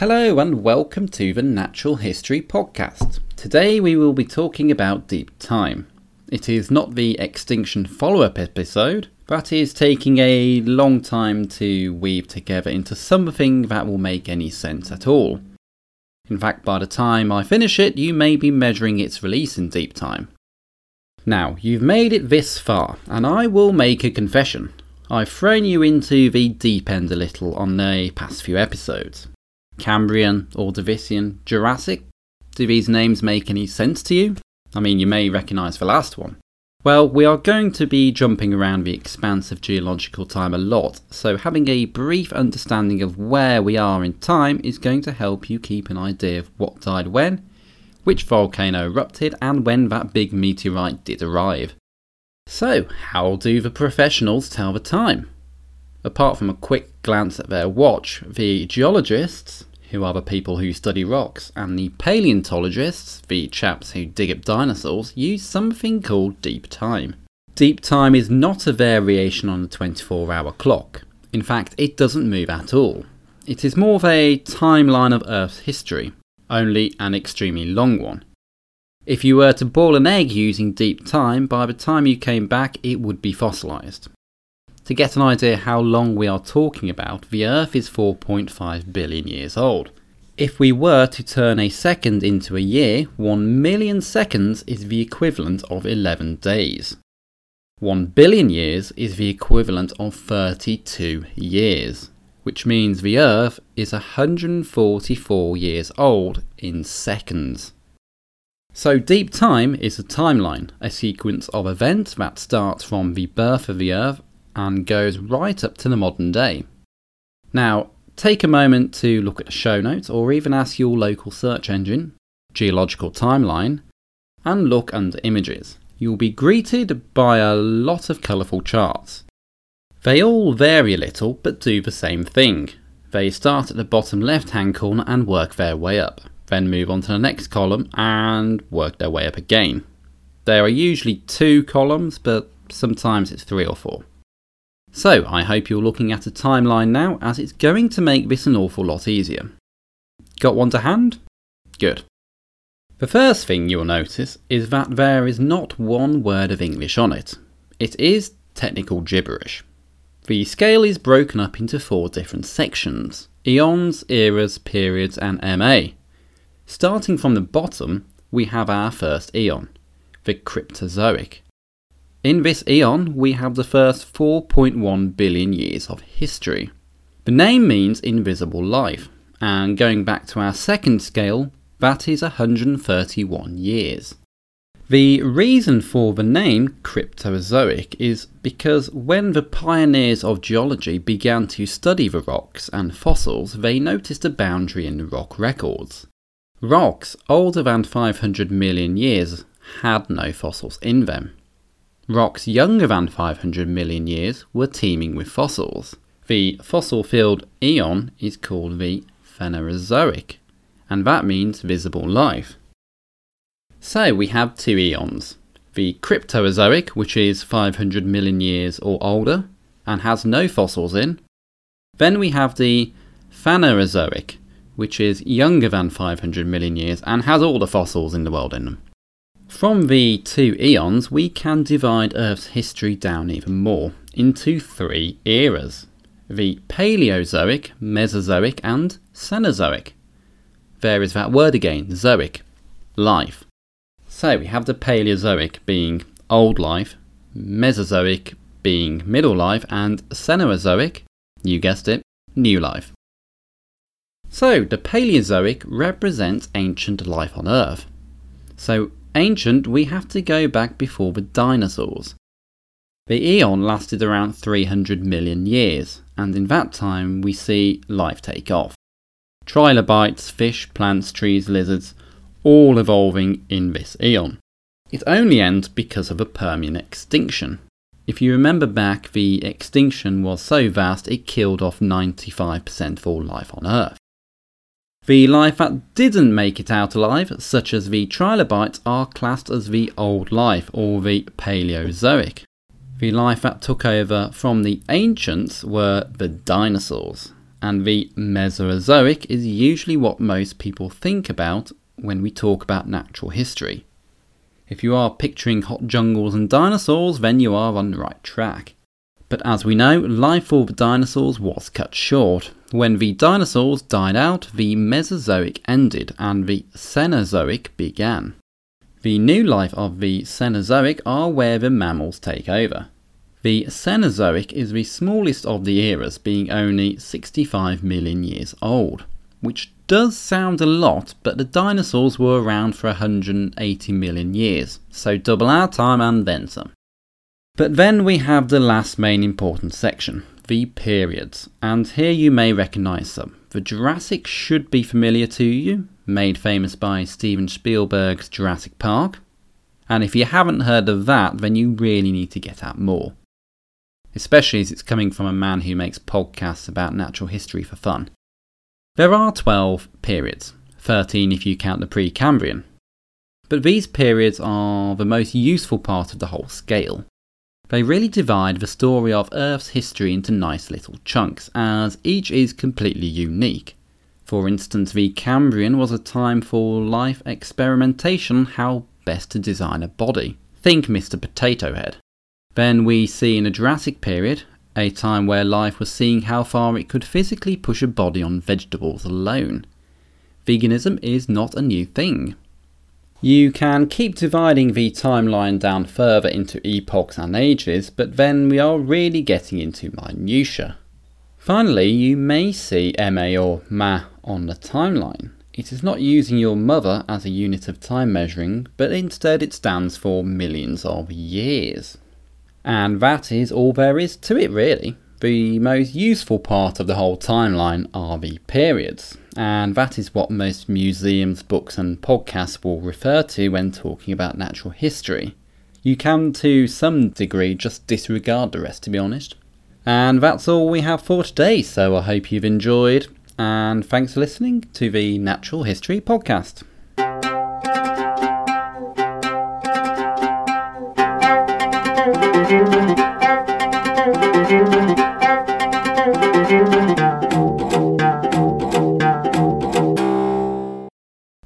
Hello and welcome to the Natural History Podcast. Today we will be talking about deep time. It is not the extinction follow up episode, but is taking a long time to weave together into something that will make any sense at all. In fact, by the time I finish it, you may be measuring its release in deep time. Now, you've made it this far, and I will make a confession. I've thrown you into the deep end a little on the past few episodes. Cambrian, Ordovician, Jurassic? Do these names make any sense to you? I mean, you may recognise the last one. Well, we are going to be jumping around the expanse of geological time a lot, so having a brief understanding of where we are in time is going to help you keep an idea of what died when, which volcano erupted, and when that big meteorite did arrive. So, how do the professionals tell the time? Apart from a quick glance at their watch, the geologists, who are the people who study rocks, and the paleontologists, the chaps who dig up dinosaurs, use something called deep time. Deep time is not a variation on the 24 hour clock. In fact, it doesn't move at all. It is more of a timeline of Earth's history, only an extremely long one. If you were to boil an egg using deep time, by the time you came back, it would be fossilised. To get an idea how long we are talking about, the Earth is 4.5 billion years old. If we were to turn a second into a year, 1 million seconds is the equivalent of 11 days. 1 billion years is the equivalent of 32 years, which means the Earth is 144 years old in seconds. So, deep time is a timeline, a sequence of events that starts from the birth of the Earth and goes right up to the modern day. Now, take a moment to look at the show notes or even ask your local search engine, Geological Timeline, and look under Images. You'll be greeted by a lot of colourful charts. They all vary a little but do the same thing. They start at the bottom left hand corner and work their way up, then move on to the next column and work their way up again. There are usually two columns, but sometimes it's three or four. So, I hope you're looking at a timeline now, as it's going to make this an awful lot easier. Got one to hand? Good. The first thing you'll notice is that there is not one word of English on it. It is technical gibberish. The scale is broken up into four different sections eons, eras, periods, and MA. Starting from the bottom, we have our first eon, the Cryptozoic. In this eon, we have the first 4.1 billion years of history. The name means invisible life, and going back to our second scale, that is 131 years. The reason for the name Cryptozoic is because when the pioneers of geology began to study the rocks and fossils, they noticed a boundary in the rock records. Rocks older than 500 million years had no fossils in them. Rocks younger than 500 million years were teeming with fossils. The fossil filled eon is called the Phanerozoic, and that means visible life. So we have two eons the Cryptozoic, which is 500 million years or older and has no fossils in. Then we have the Phanerozoic, which is younger than 500 million years and has all the fossils in the world in them. From the two eons, we can divide Earth's history down even more into three eras the Paleozoic, Mesozoic, and Cenozoic. There is that word again, zoic, life. So we have the Paleozoic being old life, Mesozoic being middle life, and Cenozoic, you guessed it, new life. So the Paleozoic represents ancient life on Earth. So Ancient, we have to go back before the dinosaurs. The eon lasted around 300 million years, and in that time we see life take off. Trilobites, fish, plants, trees, lizards, all evolving in this eon. It only ends because of a Permian extinction. If you remember back, the extinction was so vast it killed off 95% of all life on Earth. The life that didn't make it out alive, such as the trilobites, are classed as the old life or the Paleozoic. The life that took over from the ancients were the dinosaurs, and the Mesozoic is usually what most people think about when we talk about natural history. If you are picturing hot jungles and dinosaurs, then you are on the right track. But as we know, life for the dinosaurs was cut short. When the dinosaurs died out, the Mesozoic ended and the Cenozoic began. The new life of the Cenozoic are where the mammals take over. The Cenozoic is the smallest of the eras, being only 65 million years old, which does sound a lot, but the dinosaurs were around for 180 million years, so double our time and then some. But then we have the last main important section, the periods, and here you may recognise some. The Jurassic should be familiar to you, made famous by Steven Spielberg's Jurassic Park. And if you haven't heard of that, then you really need to get out more especially as it's coming from a man who makes podcasts about natural history for fun. There are 12 periods, 13 if you count the Precambrian. But these periods are the most useful part of the whole scale. They really divide the story of Earth's history into nice little chunks, as each is completely unique. For instance, the Cambrian was a time for life experimentation how best to design a body. Think Mr. Potato Head. Then we see in the Jurassic period, a time where life was seeing how far it could physically push a body on vegetables alone. Veganism is not a new thing. You can keep dividing the timeline down further into epochs and ages, but then we are really getting into minutiae. Finally, you may see MA or MA on the timeline. It is not using your mother as a unit of time measuring, but instead it stands for millions of years. And that is all there is to it, really. The most useful part of the whole timeline are the periods, and that is what most museums, books, and podcasts will refer to when talking about natural history. You can, to some degree, just disregard the rest, to be honest. And that's all we have for today, so I hope you've enjoyed, and thanks for listening to the Natural History Podcast.